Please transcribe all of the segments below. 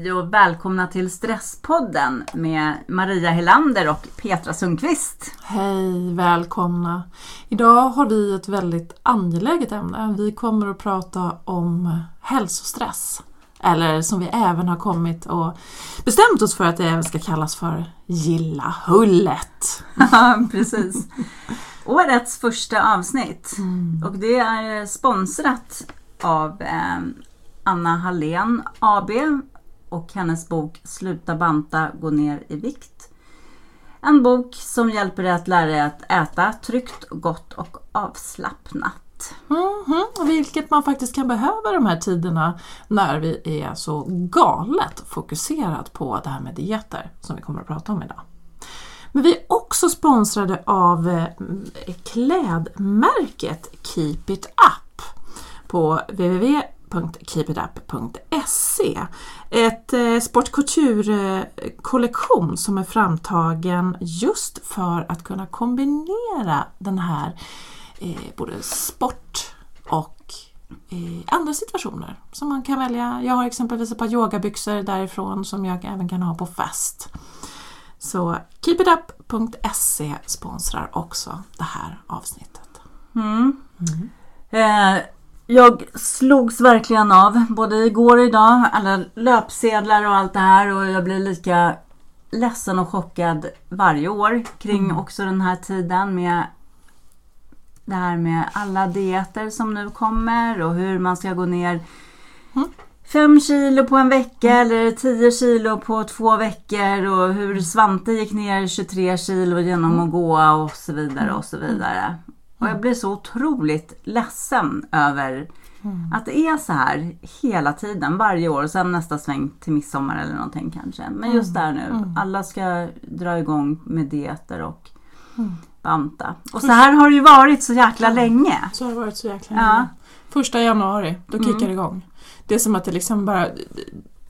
Hej och välkomna till Stresspodden med Maria Helander och Petra Sundqvist. Hej, välkomna! Idag har vi ett väldigt angeläget ämne. Vi kommer att prata om hälsostress. Eller som vi även har kommit och bestämt oss för att det även ska kallas för gilla hullet. Ja, precis. Årets första avsnitt. Och det är sponsrat av eh, Anna Hallén AB och hennes bok Sluta banta, gå ner i vikt. En bok som hjälper dig att lära dig att äta tryggt, gott och avslappnat. Mhm, Vilket man faktiskt kan behöva de här tiderna när vi är så galet fokuserat på det här med dieter som vi kommer att prata om idag. Men vi är också sponsrade av eh, klädmärket Keep It Up på www www.keepitup.se. Ett eh, sport couture-kollektion som är framtagen just för att kunna kombinera den här eh, både sport och eh, andra situationer som man kan välja. Jag har exempelvis ett par yogabyxor därifrån som jag även kan ha på fest. Så keepitup.se sponsrar också det här avsnittet. Eh, jag slogs verkligen av, både igår och idag, alla löpsedlar och allt det här och jag blir lika ledsen och chockad varje år kring också den här tiden med det här med alla dieter som nu kommer och hur man ska gå ner fem kilo på en vecka eller 10 kilo på två veckor och hur Svante gick ner 23 kilo genom att gå och så vidare och så vidare. Och jag blir så otroligt ledsen över att det är så här hela tiden, varje år och sen nästa sväng till midsommar eller någonting kanske. Men just där nu, alla ska dra igång med dieter och banta. Och så här har det ju varit så jäkla länge. Så har det varit så jäkla Ja. länge. Första januari, då kickar det igång. Det är som att det liksom bara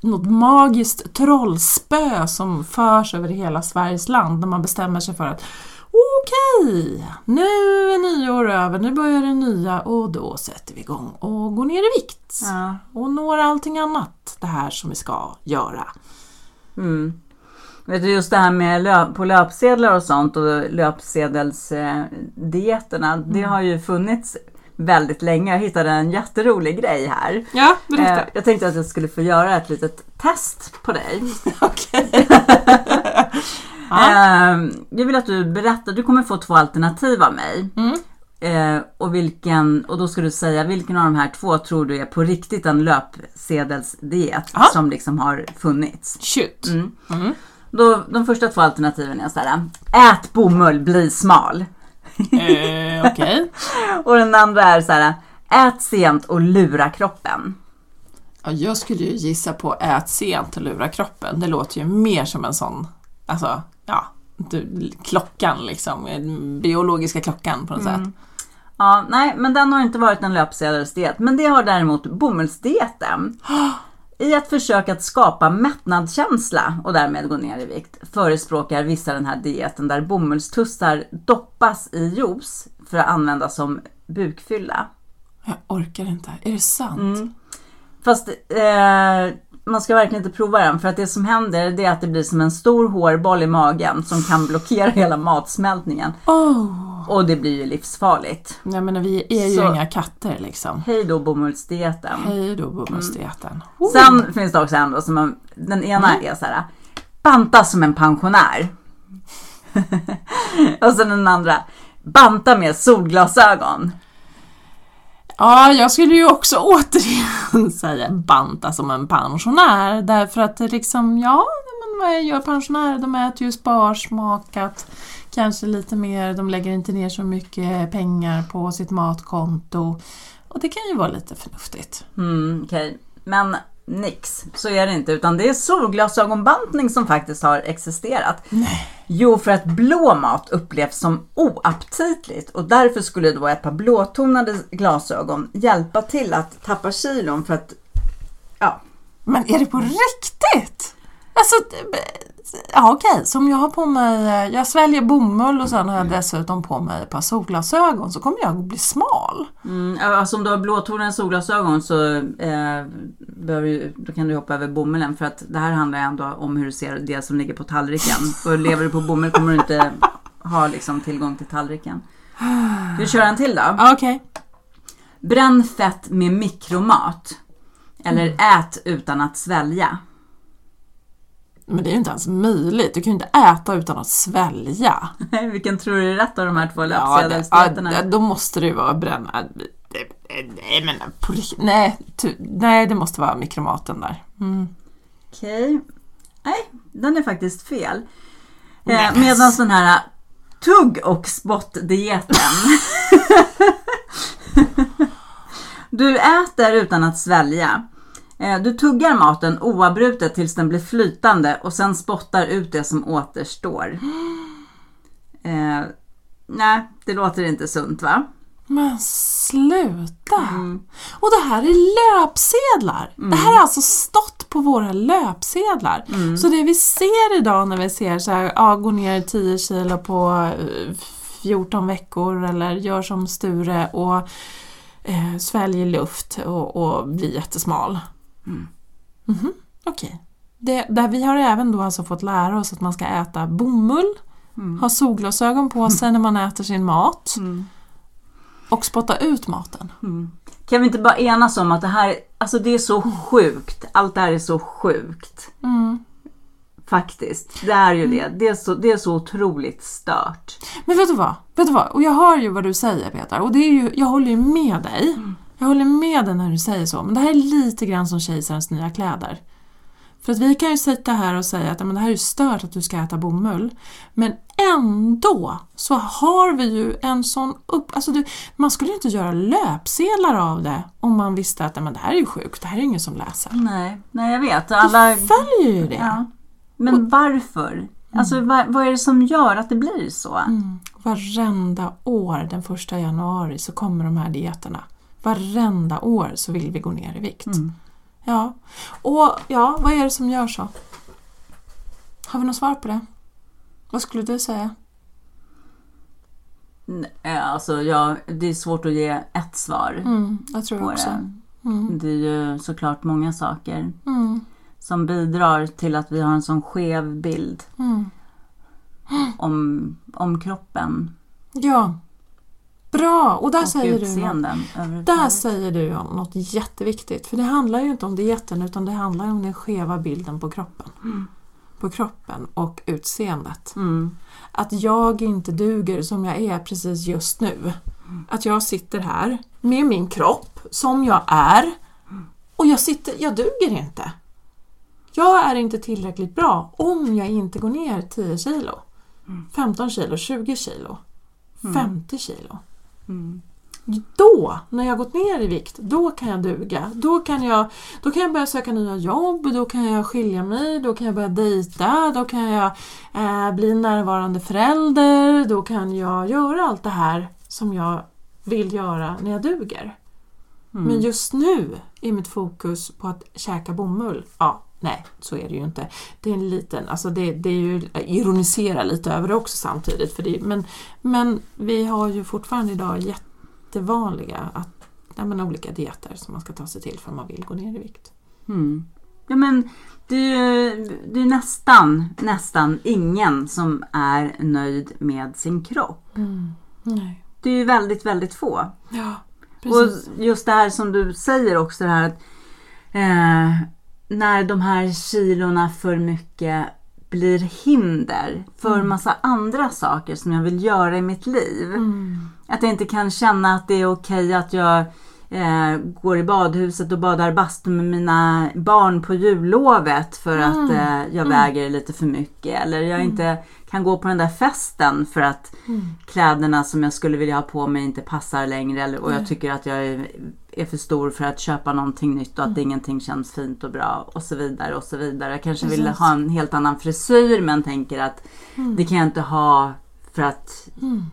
något magiskt trollspö som förs över hela Sveriges land när man bestämmer sig för att okej, nu är nyår över, nu börjar det nya och då sätter vi igång och går ner i vikt. Ja. Och når allting annat, det här som vi ska göra. Mm. Vet du, just det här med löp, på löpsedlar och sånt och löpsedelsdieterna. Det har ju funnits väldigt länge. Jag hittade en jätterolig grej här. Ja, Eh, jag tänkte att jag skulle få göra ett litet test på dig. Okej. Eh, jag vill att du berättar, du kommer få två alternativ av mig. Mm. Eh, och, vilken, och då ska du säga vilken av de här två tror du är på riktigt en löpsedelsdiet Ja. som liksom har funnits. Shoot. Mm. Mm. Då, de första två alternativen är så här. Ät bomull, bli smal. Eh, Okej. Och den andra är så här. Ät sent och lura kroppen. Ja, jag skulle ju gissa på ät sent och lura kroppen. Det låter ju mer som en sån, alltså, ja, du, klockan liksom, biologiska klockan på något sätt. Ja, nej, men den har inte varit en löpsedelsdiet. Men det har däremot bomullsdieten. I ett försök att skapa mättnadskänsla och därmed gå ner i vikt förespråkar vissa den här dieten där bomullstussar doppas i juice för att användas som bukfylla. Jag orkar inte. Är det sant? Mm. Fast eh, man ska verkligen inte prova den för att det som händer det är att det blir som en stor hårboll i magen som kan blockera hela matsmältningen. Oh. Och det blir ju livsfarligt. Nej men vi är ju Så- inga katter liksom. Hej då bomullsdieten. Hej då bomullsdieten. Sen finns det också en då som man, den ena är så här. Banta som en pensionär. och sen den andra. Banta med solglasögon. Ja, jag skulle ju också återigen säga banta som en pensionär därför att liksom, ja, men vad gör pensionärer? De äter ju sparsmakat, kanske lite mer, de lägger inte ner så mycket pengar på sitt matkonto och det kan ju vara lite förnuftigt. Mm, okay. men nix, så är det inte. Utan det är solglasögonbantning som faktiskt har existerat. Jo, för att blå mat upplevs som oaptitligt och därför skulle då ett par blåtonade glasögon hjälpa till att tappa kilon för att, ja, Men är det på riktigt? Alltså, ja okej, så om jag har på mig, jag sväljer bomull och sen har jag dessutom på mig ett par solglasögon så kommer jag att bli smal. Mm, alltså om du har blåtonade solglasögon så eh, ju- då kan du hoppa över bomullen för att det här handlar ändå om hur du ser det som ligger på tallriken. Och lever du på bomull kommer du inte ha liksom, tillgång till tallriken. Ska vi köra en till då? Okej. Bränn fett med mikromat. Eller ät utan att svälja. Men det är ju inte ens möjligt, du kan ju inte äta utan att svälja. Vilken tror du är rätt av de här två Ja, det, löpsedelsdietterna? ja, då måste det ju vara bränna. Det- Nej, men på nej, nej, det måste vara mikromaten där. Mm. Okej. Nej, den är faktiskt fel. Nej, Eh, Medan den här tugg och spott-dieten. du äter utan att svälja. Eh, Du tuggar maten oavbrutet tills den blir flytande och sen spottar ut det som återstår. Eh, nej, det låter inte sunt va? Men sluta! Mm. Och det här är löpsedlar! Det här har alltså stått på våra löpsedlar. Mm. Så det vi ser idag när vi ser så här, ja, gå ner 10 kilo på eh, 14 veckor eller gör som Sture och eh, sväljer luft och, och blir jättesmal. Mm. Mhm, Okej. Det, där vi har även då alltså fått lära oss att man ska äta bomull, Mm. ha solglasögon på sig när man äter sin mat Mm. och spotta ut maten. Mm. Kan vi inte bara enas om att det här, alltså det är så sjukt. Allt det här är så sjukt. Mm. Faktiskt. Det är ju det. Det är så, det är så otroligt stört. Men vet du vad? Vet du vad? Och jag hör ju vad du säger Peter och det är ju, jag håller ju med dig. Jag håller med dig när du säger så. Men det här är lite grann som kejsarens nya kläder. För att vi kan ju sitta här och säga att "Ja, men det här är ju stört att du ska äta bomull. Men ändå så har vi ju en sån upp... Alltså du, man skulle ju inte göra löpsedlar av det om man visste att "Ja, men det här är ju sjukt, det här är ingen som läser. Nej, nej jag vet. Alla... Följer ju det. Ja. Men varför? Alltså vad, vad är det som gör att det blir så? Mm. Varenda år den första januari så kommer de här dieterna. Varenda år så vill vi gå ner i vikt. Mm. Ja. Och ja, vad är det som gör så? Har vi något svar på det? Vad skulle du säga? Nej, Alltså ja, det är svårt att ge ett svar Mm, jag tror på också. det. Mm, Det är ju såklart många saker mm, som bidrar till att vi har en sån skev bild mm. om, om kroppen Ja. Bra! Och där och säger du utseenden. Där överhuvudtaget. säger du något jätteviktigt. För det handlar ju inte om dieten utan det handlar om den skeva bilden på kroppen. På kroppen och utseendet. Mm. att jag inte duger som jag är precis just nu. Att jag sitter här med min kropp som jag är och jag sitter, jag duger inte. Jag är inte tillräckligt bra om jag inte går ner 10 kilo, 15 kilo, 20 kilo, 50 kilo. Mm. Då, när jag gått ner i vikt, då kan jag duga. Då kan jag, då kan jag börja söka nya jobb, då kan jag skilja mig, då kan jag börja dejta, då kan jag eh, bli närvarande förälder, då kan jag göra allt det här som jag vill göra när jag duger. Mm. Men just nu är mitt fokus på att käka bomull. Ja, nej, så är det ju inte. Det är en liten, alltså det, det är ju, jag ironiserar lite över det också samtidigt. För det, men, men vi har ju fortfarande idag jättevanliga att, ja, men olika dieter som man ska ta sig till för att man vill gå ner i vikt. Mm. Ja, men det är det är nästan, nästan ingen som är nöjd med sin kropp. Nej. Det är ju väldigt, väldigt få. Ja, precis. Och just det här som du säger också det här att eh, när de här kilorna för mycket blir hinder för massa andra saker som jag vill göra i mitt liv. Mm. Att jag inte kan känna att det är okej att jag eh, går i badhuset och badar bastu med mina barn på jullovet för att eh, jag väger lite för mycket. Eller jag inte kan gå på den där festen för att kläderna som jag skulle vilja ha på mig inte passar längre. Eller, och jag tycker att jag är, är för stor för att köpa någonting nytt och att ingenting känns fint och bra och så vidare och så vidare. Jag kanske vill ha en helt annan frisyr men tänker att det kan jag inte ha för att Mm.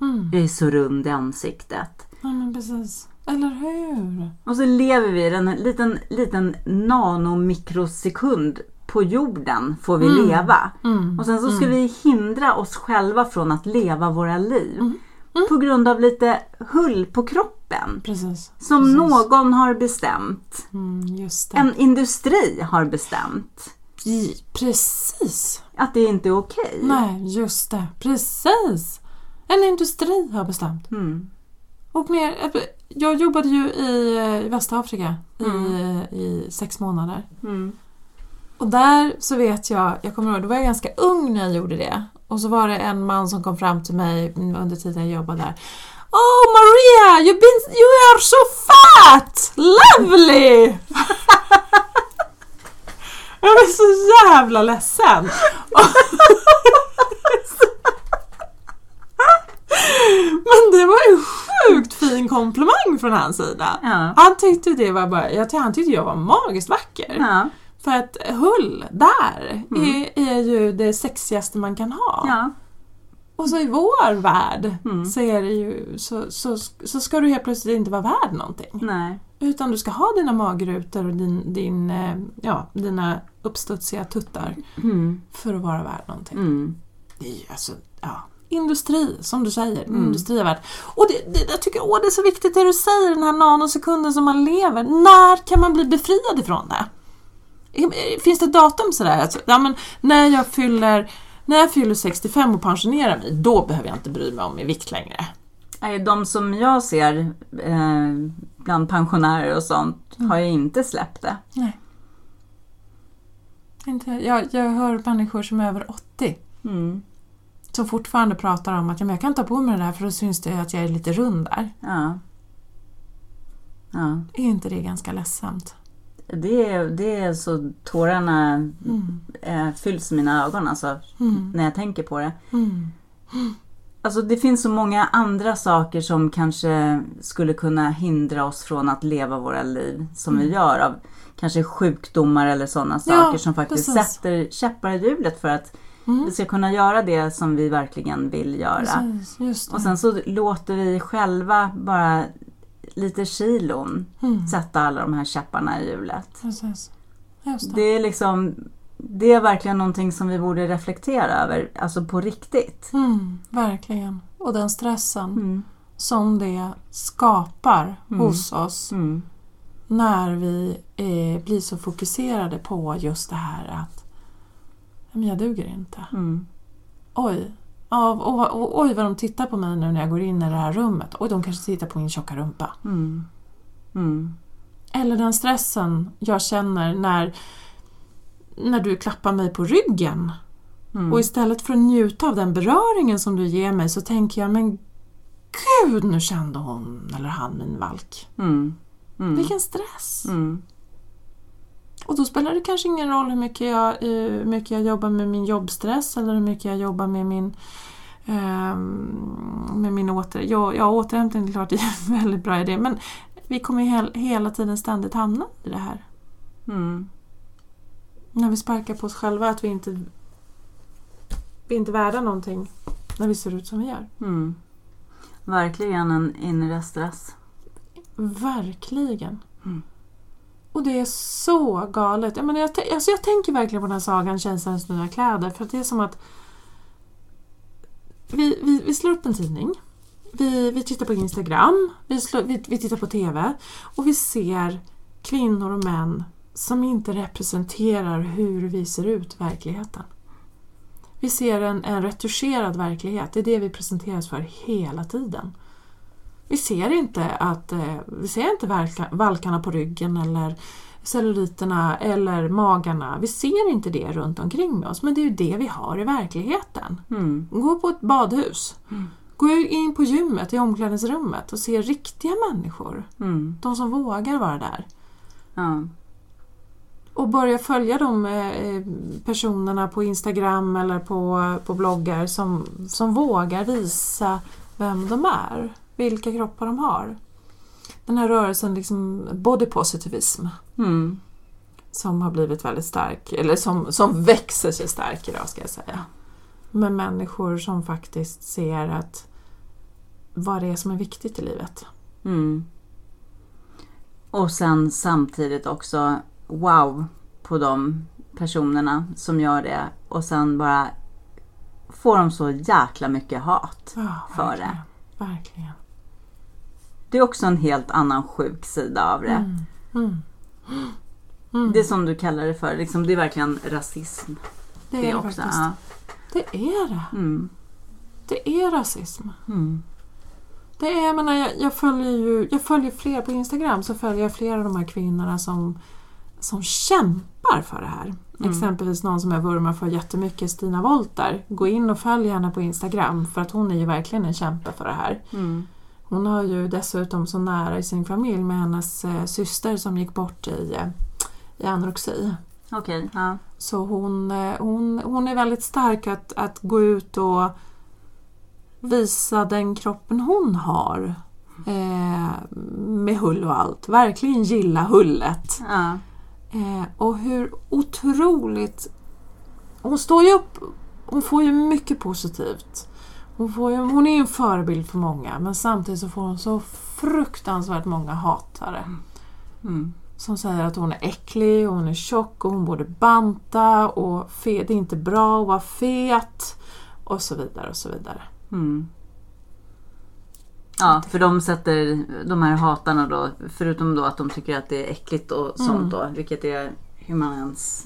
Mm. jag är så rund i ansiktet. Ja, men precis. Eller hur? Och så lever vi i en liten, liten nanomikrosekund på jorden får vi Mm. leva. Mm. Och sen så ska vi hindra oss själva från att leva våra liv. Mm. På grund av lite hull på kroppen. Precis. Som Precis. någon har bestämt. Mm. En industri har bestämt. Precis. Att det inte är okej. Nej, just det. Precis. En industri har bestämt. Mm. Och ner, jag jobbade ju i eh, Västafrika i, Mm. i sex månader. Mm. Och där så vet jag, jag kommer ihåg, då var jag ganska ung när jag gjorde det. Och så var det en man som kom fram till mig under tiden jag jobbade där. Oh Maria, you've been, you are so fat! Lovely! jag var så jävla ledsen. Men det var ju sjukt fin komplimang från hans sida. Ja. Han tyckte det var bara, jag, han tyckte jag var magiskt vacker. Ja. För att hull, där, Mm. är, är ju det sexigaste man kan ha. Ja. Och så i vår värld Mm. så, är det ju, så, så, så ska du helt plötsligt inte vara värd någonting. Nej. Utan du ska ha dina magrutor och din, din, eh, ja, dina uppstudsiga tuttar Mm. för att vara värd någonting. Mm. Det är ju alltså, ja, industri, som du säger. Mm. Industri är värd. Och det, det, jag tycker åh, det är så viktigt det du säger, den här nanosekunden som man lever. När kan man bli befriad ifrån det? Finns det datum sådär? Alltså, ja, men när, jag fyller, när jag fyller 65 och pensionerar mig, då behöver jag inte bry mig om min vikt längre. Nej, De som jag ser eh, bland pensionärer och sånt Mm. har ju inte släppt det. Nej. Inte, jag, jag hör människor som är över 80 Mm. Som fortfarande pratar om att ja, men jag kan ta på mig det här för då syns det att jag är lite rund där. Ja. Ja. Är inte det ganska ledsamt? Det, är, det är så tårarna Mm. eh, fylls i mina ögon alltså, Mm. när jag tänker på det. Mm. Alltså det finns så många andra saker som kanske skulle kunna hindra oss från att leva våra liv som vi gör av kanske sjukdomar eller sådana Mm. Ja, saker som faktiskt precis. sätter käppar i hjulet för att Mm. vi ska kunna göra det som vi verkligen vill göra. Precis. Och sen så låter vi själva bara lite kilon mm. sätta alla de här käpparna i hjulet. Det. Det är liksom det är verkligen någonting som vi borde reflektera över, alltså på riktigt. Mm, verkligen. Och den stressen Mm. som det skapar Mm. hos oss Mm. när vi eh, blir så fokuserade på just det här att men jag duger inte. Mm. Oj, ja, och, och, oj vad de tittar på mig nu när jag går in i det här rummet. Oj, de kanske tittar på min tjocka rumpa. Mm. Mm. Eller den stressen jag känner när, när du klappar mig på ryggen. Mm. Och istället för att njuta av den beröringen som du ger mig så tänker jag men gud nu kände hon eller han min valk. Mm. Mm. Vilken stress! Mm. Och då spelar det kanske ingen roll hur mycket jag, eh, hur mycket jag jobbar med min jobbstress eller hur mycket jag jobbar med min ehm, med min åter... Ja, ja, återhämtning är klart är en väldigt bra idé men vi kommer ju hel, hela tiden ständigt hamna i det här. Mm. När vi sparkar på oss själva att vi inte vi är inte värda någonting när vi ser ut som vi gör. Mm. Verkligen en inre stress. Verkligen. Mm. Och det är så galet. Jag, menar, jag, alltså jag tänker verkligen på den här sagan Kejsarens nya kläder för att det är som att vi, vi, vi slår upp en tidning, vi, vi tittar på Instagram, vi, slår, vi, vi tittar på TV och vi ser kvinnor och män som inte representerar hur vi ser ut i verkligheten. Vi ser en, en retuscherad verklighet, det är det vi presenteras för hela tiden. Vi ser inte att eh, vi ser inte valka, valkarna på ryggen eller celluliterna eller magarna. Vi ser inte det runt omkring oss men det är ju det vi har i verkligheten. Mm. Gå på ett badhus. Mm. Gå in på gymmet, i omklädningsrummet och se riktiga människor. Mm. De som vågar vara där. Ja. Och börja följa de eh, personerna på Instagram eller på, på bloggar som, som vågar visa vem de är. Vilka kroppar de har. Den här rörelsen, liksom body positivism, Mm. som har blivit väldigt stark, eller som, som växer sig stark idag ska jag säga. Med människor som faktiskt ser att vad det är som är viktigt i livet. Mm. Och sen samtidigt också wow på de personerna som gör det och sen bara får de så jäkla mycket hat Ja, för verkligen. det. Verkligen. Det är också en helt annan sjuk sida av det. Mm. Mm. Mm. Det som du kallar det för, liksom, det är verkligen rasism. Det Det, är det också. faktiskt. Ja. Det är det. Mm. Det är rasism. Mm. Det är, jag, menar, jag, jag följer ju jag följer fler på Instagram så följer jag flera av de här kvinnorna som, som kämpar för det här. Mm. Exempelvis någon som jag vurmar för jättemycket, Stina Wolter. Gå in och följ henne på Instagram för att hon är ju verkligen en kämpe för det här. Mm. Hon har ju dessutom så nära i sin familj med hennes eh, syster som gick bort i, eh, i anorexi. Okej, ja. Så hon, eh, hon, hon är väldigt stark att, att gå ut och visa den kroppen hon har. Eh, med hull och allt. Verkligen gilla hullet. ja. Eh, och hur otroligt... Hon står ju upp... Hon får ju mycket positivt. Hon, får ju, hon är ju en förebild för många men samtidigt så får hon så fruktansvärt många hatare. Mm. Som säger att hon är äcklig och hon är tjock och hon borde banta och fe, det är inte bra att vara fet och så vidare och så vidare. Mm. Ja, för de sätter de här hatarna då, förutom då att de tycker att det är äckligt och Mm. sånt då, vilket är hur man ens...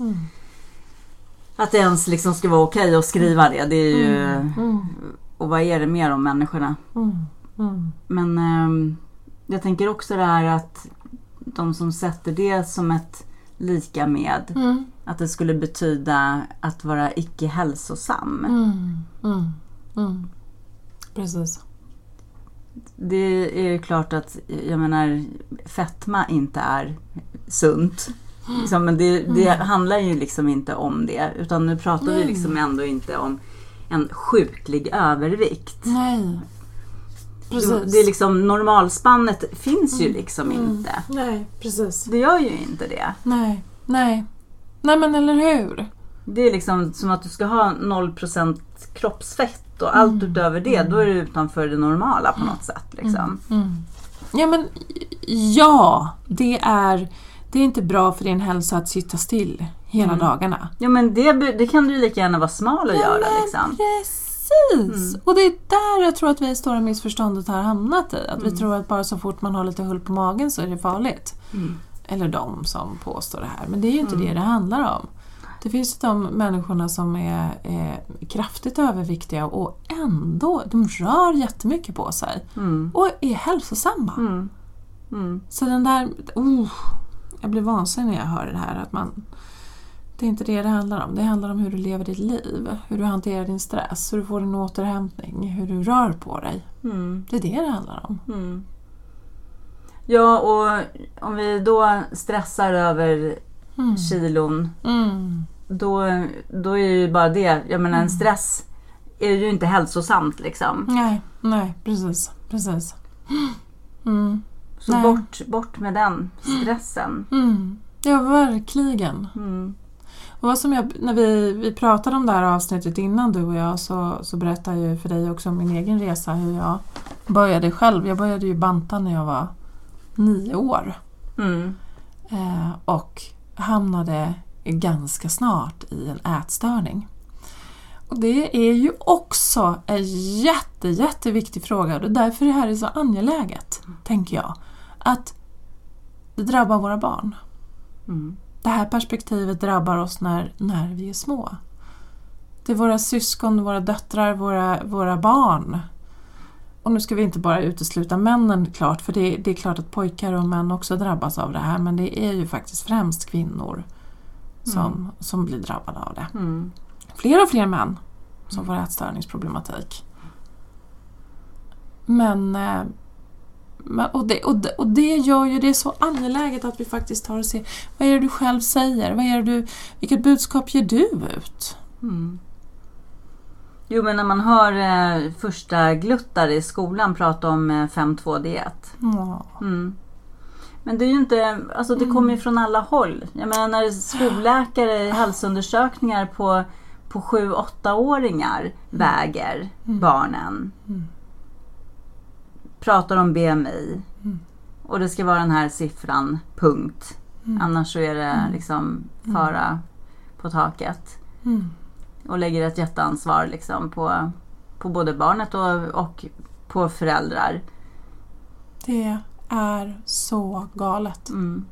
Att det ens liksom ska vara okej att skriva det, det är ju... Mm. Och vad är det mer om människorna? Mm. Mm. Men ehm, jag tänker också det här att de som sätter det som ett lika med, Mm. att det skulle betyda att vara icke hälsosam. Mm. Mm. Mm. Precis. Det är ju klart att, jag menar, fetma inte är sunt. Liksom, men det, det handlar ju liksom inte om det. Utan nu pratar vi liksom ändå inte om en sjuklig övervikt. Nej. Precis. Det är liksom, normalspannet finns ju liksom Mm. inte. Nej, precis. Det gör ju inte det. Nej. Nej. Nej men eller hur? Det är liksom som att du ska ha 0% kroppsfett och allt utöver det, då är du utanför det normala på något sätt. Liksom. Mm. Ja men ja, det är, det är inte bra för din hälsa att sitta still hela Mm. dagarna. Ja men det, det kan du lika gärna vara smal och göra men liksom. Precis! Och det är där jag tror att vi stora missförståndet har hamnat i. Att vi tror att bara så fort man har lite hull på magen så är det farligt. Mm. Eller de som påstår det här. Men det är ju inte det det handlar om. Det finns de människorna som är, är kraftigt överviktiga och ändå, de rör jättemycket på sig. Mm. Och är hälsosamma. Mm. Mm. Så den där... Uh, jag blir vansinnig när jag hör det här. Att man, det är inte det det handlar om. Det handlar om hur du lever ditt liv. Hur du hanterar din stress, hur du får din återhämtning, hur du rör på dig. Mm. Det är det det handlar om. Mm. Ja och om vi då stressar över Mm. kilon, Mm. då, då är ju bara det, jag menar en stress är ju inte hälsosamt liksom. Nej, nej, precis. precis. Mm. Så Nej. bort, bort med den stressen. Mm. Ja, verkligen. Mm. Vad som jag, när vi, vi pratade om det här avsnittet innan du och jag så, så berättade jag ju för dig också om min egen resa hur jag började själv. Jag började ju banta när jag var nio år Mm. eh, och hamnade ganska snart i en ätstörning. Och det är ju också en jätte, jätteviktig fråga och det är därför det här är så angeläget, tänker jag. Att det drabbar våra barn. Mm. Det här perspektivet drabbar oss när, när vi är små. Det är våra syskon, våra döttrar, våra, våra barn. Och nu ska vi inte bara utesluta männen klart, för det, det är klart att pojkar och män också drabbas av det här, men det är ju faktiskt främst kvinnor som, som blir drabbade av det. Mm. Fler och fler män som får ätstörningsproblematik. Men, eh, men och, det, och, det, och det gör ju det så angeläget att vi faktiskt tar och ser vad är det du själv säger? Vad är du, vilket budskap ger du ut? Mm. Jo men när man hör eh, första gluttar i skolan prata om eh, 5-2-diet. Ja. Mm. Men det är ju inte, alltså det kommer ju från alla håll. Jag menar när skolläkare i hälsoundersökningar på, på 7-8-åringar väger barnen. Mm. Pratar om BMI. Mm. Och det ska vara den här siffran, punkt. Mm. Annars så är det liksom fara på taket. Mm. Och lägger ett jätteansvar liksom på, på både barnet och, och på föräldrar. Det är så galet. Mm.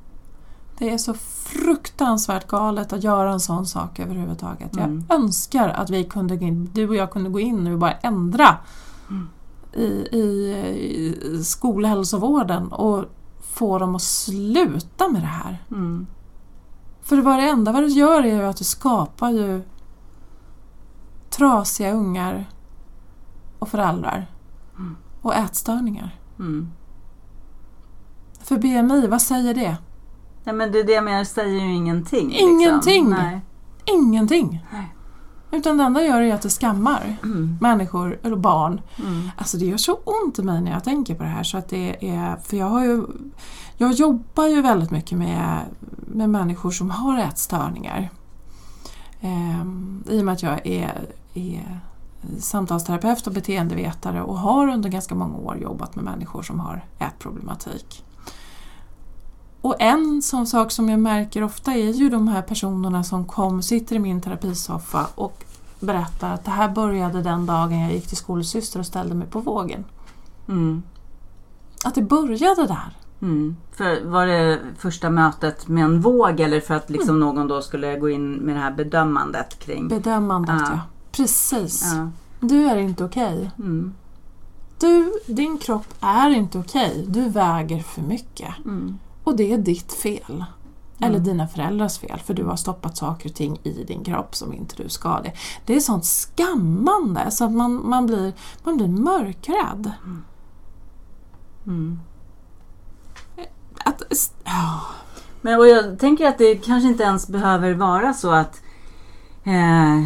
Det är så fruktansvärt galet att göra en sån sak överhuvudtaget. Mm. Jag önskar att vi kunde, gå in- du och jag kunde gå in nu och bara ändra Mm. I, i, i skolhälsovården och få dem att sluta med det här. Mm. För vad det enda vad det gör är ju att det skapar ju trasiga ungar och föräldrar Mm. och ätstörningar. Mm. För BMI, vad säger det? Nej, men det är det jag menar, säger ju ingenting. Ingenting. Liksom. Nej. Ingenting! Nej. Utan det enda gör är att det skammar Mm. människor eller barn. Mm. Alltså det gör så ont i mig när jag tänker på det här så att det är, för jag har ju, jag jobbar ju väldigt mycket med, med människor som har ätstörningar. Ehm, I och med att jag är, är samtalsterapeut och beteendevetare och har under ganska många år jobbat med människor som har ätproblematik. Och en sån sak som jag märker ofta är ju de här personerna som kom, sitter i min terapisoffa och berättar att det här började den dagen jag gick till skolsyster och ställde mig på vågen. Mm. Att det började där. Mm. För var det första mötet med en våg eller för att liksom någon då skulle gå in med det här bedömandet kring... Bedömandet Ja. ja. Precis. Ja. Du är inte okej. Mm. Du, din kropp är inte okej. Du väger för mycket. Mm. Och det är ditt fel. Eller Mm. dina föräldrars fel för du har stoppat saker och ting i din kropp som inte du ska det. Det är sånt skammande så att man, man, blir, man blir mörkrädd. Mm. Att, ja, Men och jag tänker att det kanske inte ens behöver vara så att eh,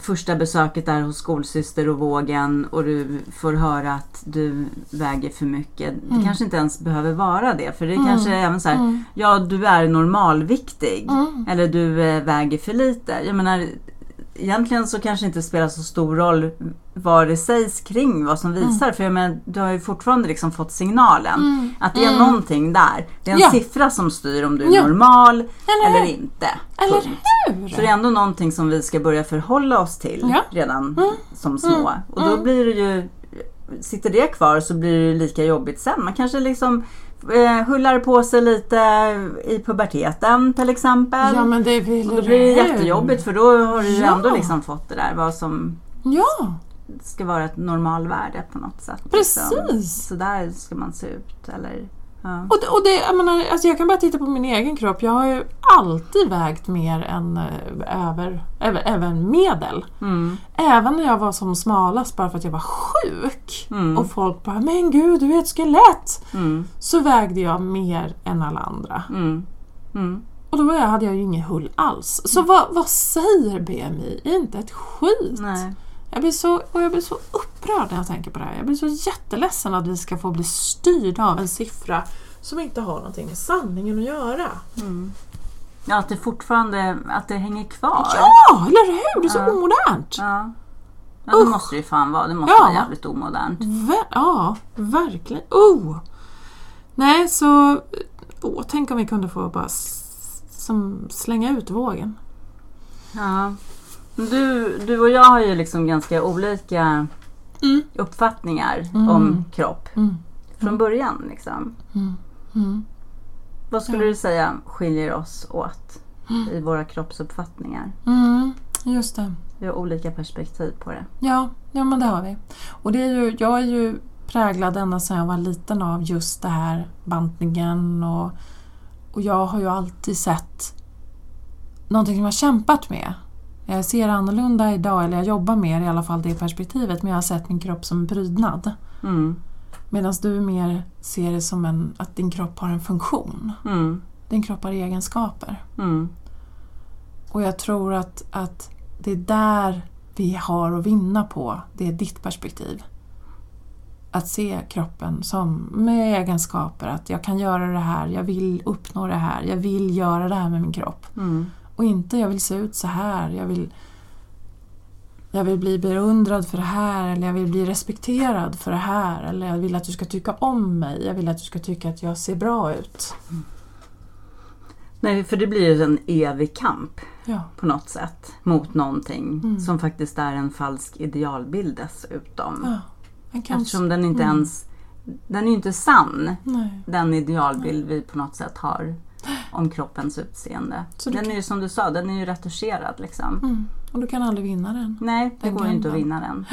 första besöket är hos skolsyster och vågen och du får höra att du väger för mycket. Det Mm. kanske inte ens behöver vara det. För det Mm. kanske är även så här, Mm. ja du är normalviktig. Mm. Eller du eh, väger för lite. Jag menar, egentligen så kanske inte spelar så stor roll vad det sägs kring vad som visar. För jag menar, du har ju fortfarande liksom fått signalen. Mm. Att det är Mm. någonting där. Det är en Ja. siffra som styr om du är Ja. normal Eller eller inte. Eller hur? Så det är ändå någonting som vi ska börja förhålla oss till Ja. redan Mm. som små. Mm. Och då Mm. blir det ju, sitter det kvar så blir det lika jobbigt sen. Man kanske liksom eh, hullar på sig lite i puberteten till exempel. Ja men det vill och då blir det jättejobbigt för då har du ju Ja. ändå liksom fått det där vad som Ja, ska vara ett normalvärde på något sätt. liksom. precis. Så där ska man se ut. Eller, ja. Och, det, och det, jag, menar, alltså jag kan bara titta på min egen kropp. Jag har ju alltid vägt mer än eh, över, även, även medel. Mm. Även när jag var som smalast bara för att jag var sjuk. Mm. Och folk bara “men gud, du är ett skelett!” Mm. Så vägde jag mer än alla andra. Mm. Mm. Och då hade jag ju ingen hull alls. Så vad, vad säger BMI? Inte ett skit! Nej. Jag blir, så, och jag blir så upprörd när jag tänker på det här. Jag blir så jätteledsen att vi ska få bli styrda av en siffra som inte har någonting med sanningen att göra. Mm. Ja, att det fortfarande att det hänger kvar. Ja, eller hur? Det är så Ja. omodernt. Ja, ja det Usch. måste det ju fan vara. Det måste Ja. vara jävligt omodernt. Ver- ja, verkligen. Oh! Nej, så... Åh, tänk om vi kunde få bara som slänga ut vågen. Ja. Du, du och jag har ju liksom ganska olika Mm. uppfattningar Mm. om kropp. Mm. Från början liksom. Mm. Mm. Vad skulle Ja. du säga skiljer oss åt i våra kroppsuppfattningar? Mm. Just det. Vi har olika perspektiv på det. Ja, ja men det har vi. Och det är ju, jag är ju präglad ända sedan jag var liten av just det här bantningen och, och jag har ju alltid sett någonting som jag har kämpat med. Jag ser annorlunda idag, eller jag jobbar mer i alla fall det perspektivet, men jag har sett min kropp som en prydnad. Mm. Medan du mer ser det som en, att din kropp har en funktion. Mm. Din kropp har egenskaper. Mm. Och jag tror att, att det är där vi har att vinna på. Det är ditt perspektiv. Att se kroppen som med egenskaper. Att jag kan göra det här, jag vill uppnå det här, jag vill göra det här med min kropp. Mm. Och inte jag vill se ut så här, jag vill, jag vill bli beundrad för det här eller jag vill bli respekterad för det här. Eller jag vill att du ska tycka om mig, jag vill att du ska tycka att jag ser bra ut. Nej, för det blir ju en evig kamp Ja. på något sätt mot någonting Mm. som faktiskt är en falsk idealbild dessutom. ja. En kamp. Eftersom den inte Mm. ens, den är ju inte sann, Nej. den idealbild vi på något sätt har om kroppens utseende. Så den kan- är ju som du sa, den är ju retuscherad liksom. Mm. Och du kan aldrig vinna den. Nej, det Den går ju inte att vinna den.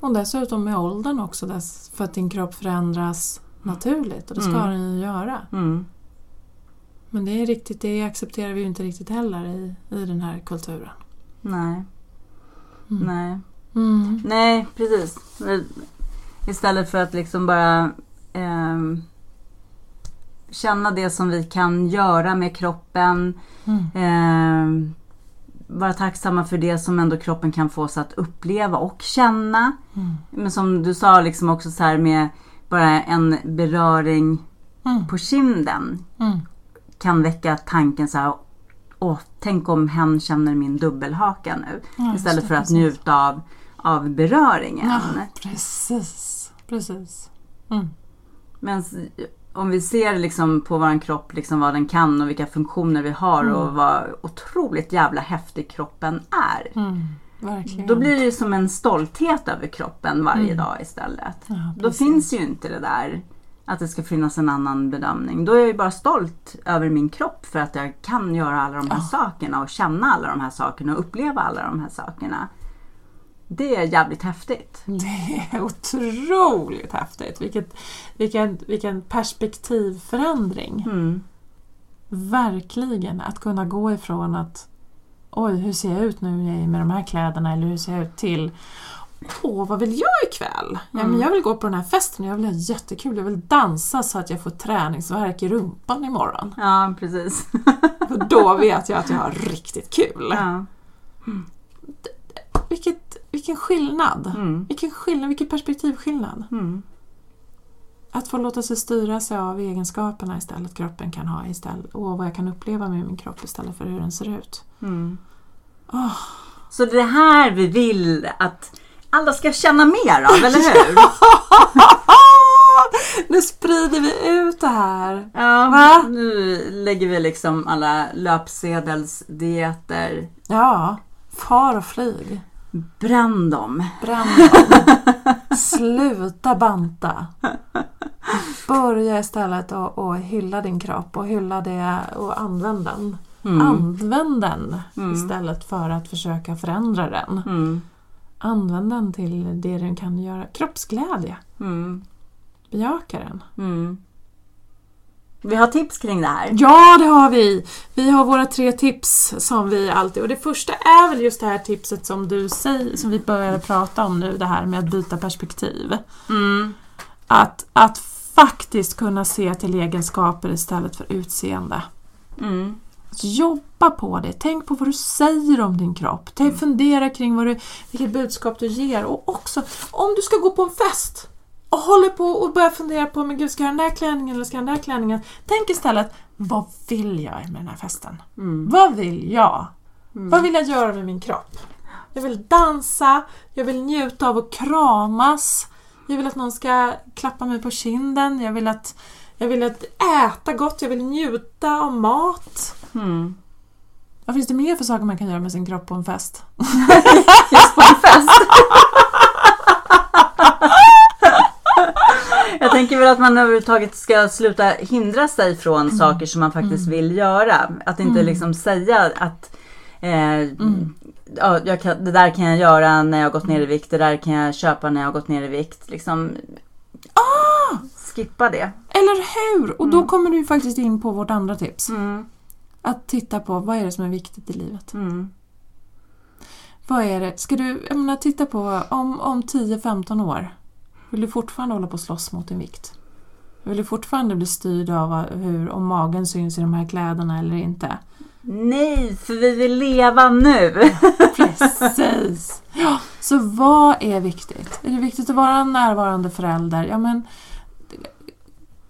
Och dessutom med åldern också dess, för att din kropp förändras naturligt och det ska Mm. den ju göra. Mm. Men det är riktigt, det accepterar vi ju inte riktigt heller i, i den här kulturen. Nej. Mm. Nej. Mm. Nej, precis. Istället för att liksom bara ehm, känna det som vi kan göra med kroppen. Mm. ehm, vara tacksamma för det som ändå kroppen kan få oss att uppleva och känna. Mm. Men som du sa liksom också så här med bara en beröring Mm. på kinden Mm. kan väcka tanken så här. Åh, tänk om hen känner min dubbelhaka nu. Ja, Istället för att precis. njuta av, av beröringen. Ja, precis. Precis. Mm. Men om vi ser liksom på vår kropp liksom vad den kan och vilka funktioner vi har Mm. och vad otroligt jävla häftig kroppen är. Mm. Då blir det som en stolthet över kroppen varje Mm. dag istället. ja, Då finns ju inte det där att det ska finnas en annan bedömning. Då är jag ju bara stolt över min kropp för att jag kan göra alla de här Ja. sakerna och känna alla de här sakerna och uppleva alla de här sakerna. Det är jävligt häftigt. Det är otroligt häftigt. Vilket, vilken, vilken perspektivförändring. Mm. Verkligen. Att kunna gå ifrån att oj, hur ser jag ut nu med de här kläderna eller hur ser jag ut till Åh, vad vill jag ikväll? Ja, Mm. men jag vill gå på den här festen och jag vill ha jättekul. Jag vill dansa så att jag får träningsvärk i rumpan imorgon. Ja, precis. För då vet jag att jag har riktigt kul. Ja. Vilket, vilken skillnad! Mm. Vilken skillnad, vilken perspektivskillnad. Mm. Att få låta sig styra sig av egenskaperna istället kroppen kan ha istället och vad jag kan uppleva med min kropp istället för hur den ser ut. Mm. Åh. Så det är det här vi vill att alla ska känna mer av, eller hur? nu sprider vi ut det här! Ja, Va? nu lägger vi liksom alla löpsedelsdieter. Ja, far och flyg. Bränn dem. Bränn dem. Sluta banta. Börja istället att att hylla din kropp och hylla det och använd den. Mm. Använd den Mm. istället för att försöka förändra den. Mm. Använd den till det den kan göra. Kroppsglädje. Mm. Bejaka den. Mm. Vi har tips kring det här. Ja, det har vi! Vi har våra tre tips som vi alltid... Och det första är väl just det här tipset som du säger, som vi började prata om nu, det här med att byta perspektiv. Mm. Att, att faktiskt kunna se till egenskaper istället för utseende. Mm. Jobba på det. Tänk på vad du säger om din kropp. Tänk, fundera kring vad du, vilket budskap du ger. Och också, om du ska gå på en fest och håller på och börjar fundera på men gud, ska jag ha den där klänningen eller ska jag ha den där klänningen? Tänk istället, vad vill jag med den här festen? Mm. Vad vill jag? Vad vill jag göra med min kropp? Jag vill dansa, jag vill njuta av att kramas, jag vill att någon ska klappa mig på kinden, jag vill att, jag vill att äta gott, jag vill njuta av mat. Mm. Vad finns det mer för saker man kan göra med sin kropp på en fest? Just på en fest. Jag tänker väl att man överhuvudtaget ska sluta hindra sig från saker som man faktiskt vill göra. Att inte liksom säga att eh, ja, jag kan, det där kan jag göra när jag har gått ner i vikt, det där kan jag köpa när jag har gått ner i vikt. Liksom, Ah! skippa det. Eller hur? Och då kommer du faktiskt in på vårt andra tips. Mm, Att titta på vad är det som är viktigt i livet. mm, Vad är det? Ska du, jag menar, titta på om, om 10-15 år. Vill du fortfarande hålla på att slåss mot din vikt? Vill du fortfarande bli styrd av hur, om magen syns i de här kläderna eller inte? Nej, för vi vill leva nu. Precis! Ja, så vad är viktigt? Är det viktigt att vara en närvarande förälder? Ja, men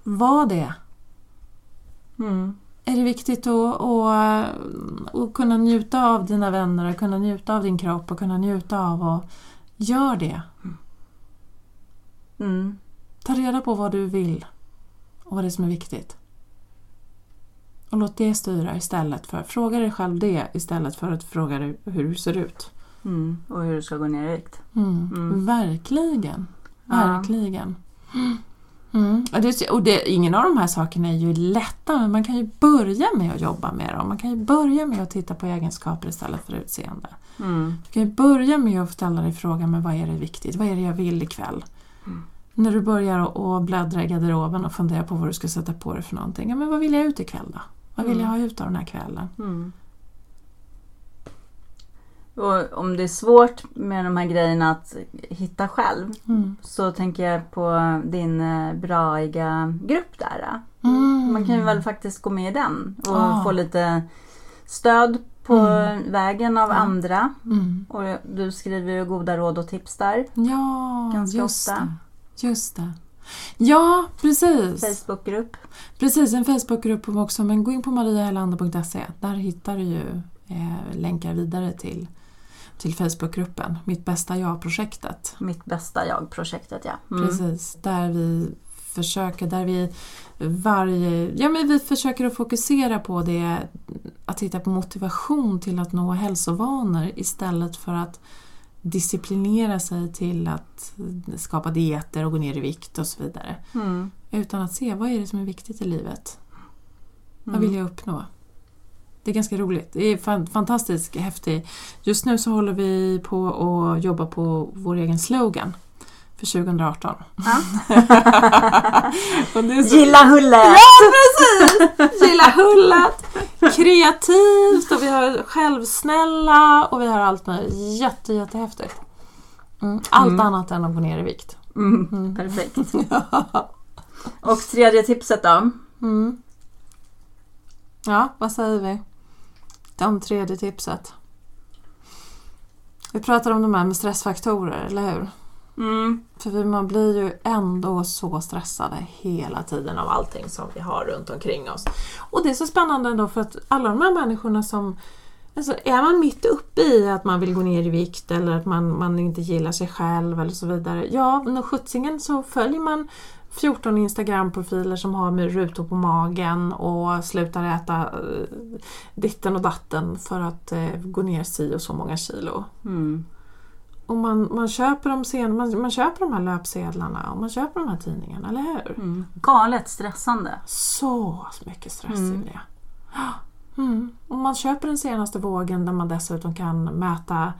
var det. Mm, Är det viktigt att, att, att kunna njuta av dina vänner, att kunna njuta av din kropp och kunna njuta av och gör det. Mm, Ta reda på vad du vill och vad det är som är viktigt. Och låt det styra istället för, fråga dig själv det istället för att fråga dig hur du ser ut. Mm. Och hur du ska gå ner i vikt. Mm. Mm. Verkligen. Verkligen. Mm. Och det, och det, ingen av de här sakerna är ju lätta men man kan ju börja med att jobba med dem. Man kan ju börja med att titta på egenskaper istället för utseende. Mm. Du kan ju börja med att ställa dig frågan men vad är det viktigt? Vad är det jag vill ikväll? Mm. När du börjar att bläddra i garderoben och fundera på vad du ska sätta på dig för någonting. Ja, men vad vill jag ut ikväll då? Vad vill Mm. jag ha ut av den här kvällen? Mm. Och om det är svårt med de här grejerna att hitta själv Mm. så tänker jag på din eh, braiga grupp där. Mm. Man kan ju väl faktiskt gå med i den och Ah. få lite stöd på Mm. vägen av Ja. andra. Mm. Och du skriver ju goda råd och tips där. Ja, Ganska just ofta. det. Just det. Ja, precis. Facebookgrupp. Precis, en Facebookgrupp också. Men gå in på mariahelander.se. Där hittar du ju eh, länkar vidare till, till Facebookgruppen. Mitt bästa jag-projektet. Mitt bästa jag-projektet ja. Mm. Precis, där vi försöker, där vi varje, ja men vi försöker att fokusera på det, att hitta på motivation till att nå hälsovanor istället för att disciplinera sig till att skapa dieter och gå ner i vikt och så vidare. Mm. Utan att se vad är det som är viktigt i livet. Vad Mm. vill jag uppnå? Det är ganska roligt. Det är fan, fantastiskt häftigt. Just nu så håller vi på att jobba på vår egen slogan för 2018. Ja. Så... Gilla Hulle! Ja, precis! Gilla hullet! Kreativt och vi har självsnälla och vi har allt möjligt. Jätte, jättehäftigt. Mm. Allt Mm. annat än att gå ner i vikt. Mm. Mm. Perfekt. Och tredje tipset då? Mm. Ja, vad säger vi? Om tredje tipset. Vi pratar om de här med stressfaktorer, eller hur? Mm. För man blir ju ändå så stressade hela tiden av allting som vi har runt omkring oss. Och det är så spännande ändå för att alla de här människorna som Alltså är man mitt uppe i att man vill gå ner i vikt eller att man, man inte gillar sig själv eller så vidare. Ja, men sjuttsingen så följer man 14 Instagram-profiler som har med rutor på magen och slutar äta eh, ditten och datten för att eh, gå ner si och så många kilo. Mm. Och man, man, köper de sen, man, man köper de här löpsedlarna och man köper de här tidningarna, eller hur? Mm. Galet stressande. Så mycket stress Mm. i det. Mm. Och man köper den senaste vågen där man dessutom kan mäta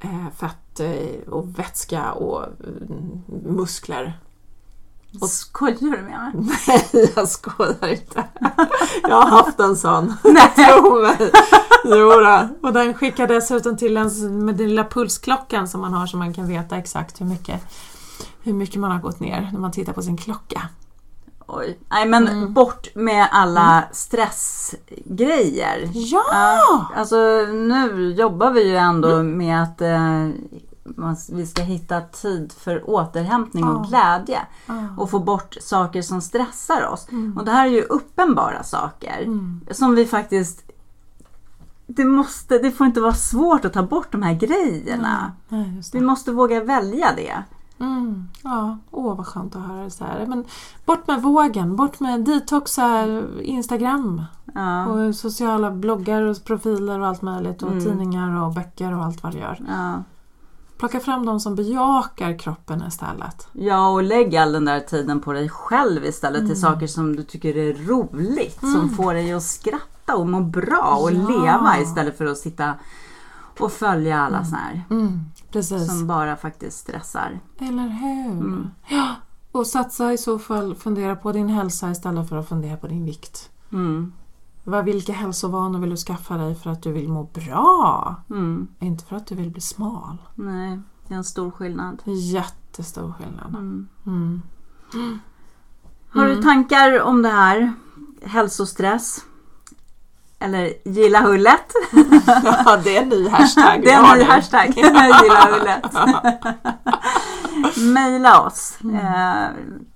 eh, fett eh, och vätska och mm, muskler. Och skojar du med mig? Nej, jag skojar inte. Jag har haft en sån. Nej. Tro mig. Jodå. Och den skickar dessutom till en med den lilla pulsklockan som man har så man kan veta exakt hur mycket, hur mycket man har gått ner när man tittar på sin klocka. Oj. Nej men Mm. bort med alla stressgrejer. Ja! Ja, alltså nu jobbar vi ju ändå med att eh, man, vi ska hitta tid för återhämtning och Ja. glädje. Ja. Och få bort saker som stressar oss. Mm. Och det här är ju uppenbara saker. Mm. Som vi faktiskt... Det, måste, det får inte vara svårt att ta bort de här grejerna. Nej, just Vi måste våga välja det. Mm. Ja, åh vad skönt att höra det så här. Men bort med vågen, bort med detoxa Instagram Ja, och sociala bloggar och profiler och allt möjligt och Mm. tidningar och böcker och allt vad det gör. ja. Plocka fram de som bejakar kroppen istället. ja, och lägg all den där tiden på dig själv istället till Mm. saker som du tycker är roligt. Som Mm. får får dig att skratta och må bra och Ja. leva istället för att sitta och följa alla Mm. såna här Mm, precis. som bara faktiskt stressar. Eller hur? Mm. Ja. Och satsa i så fall, fundera på din hälsa istället för att fundera på din vikt. Mm. Vad, vilka hälsovanor vill du skaffa dig för att du vill må bra? Mm. Inte för att du vill bli smal. Nej, det är en stor skillnad. Jättestor skillnad. Mm. Mm. Har du Mm. tankar om det här? Hälsostress? Eller gilla hullet? Ja, det är en ny hashtag. Det är en ny hashtag. gilla hullet. Mejla oss mm. eh,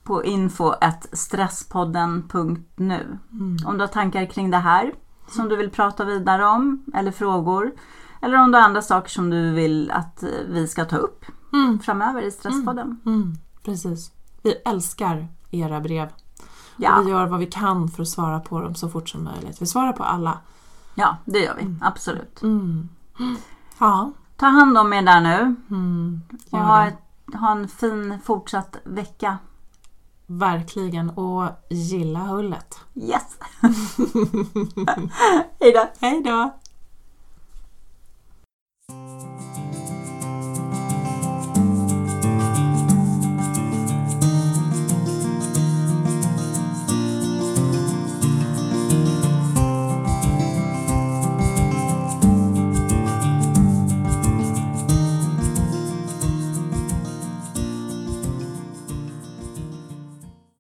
på info.stresspodden.nu mm. om du har tankar kring det här som du vill prata vidare om eller frågor. Eller om du har andra saker som du vill att vi ska ta upp mm. framöver i mm. Stresspodden. Mm. Precis. Vi älskar era brev. Ja. Och vi gör vad vi kan för att svara på dem så fort som möjligt. Vi svarar på alla. Ja, det gör vi. Mm. Absolut. Ja. Ta hand om er där nu. Mm, och ha det. ett ha en fin fortsatt vecka. Verkligen. Och gilla hullet. Yes! Hej då! Hej då!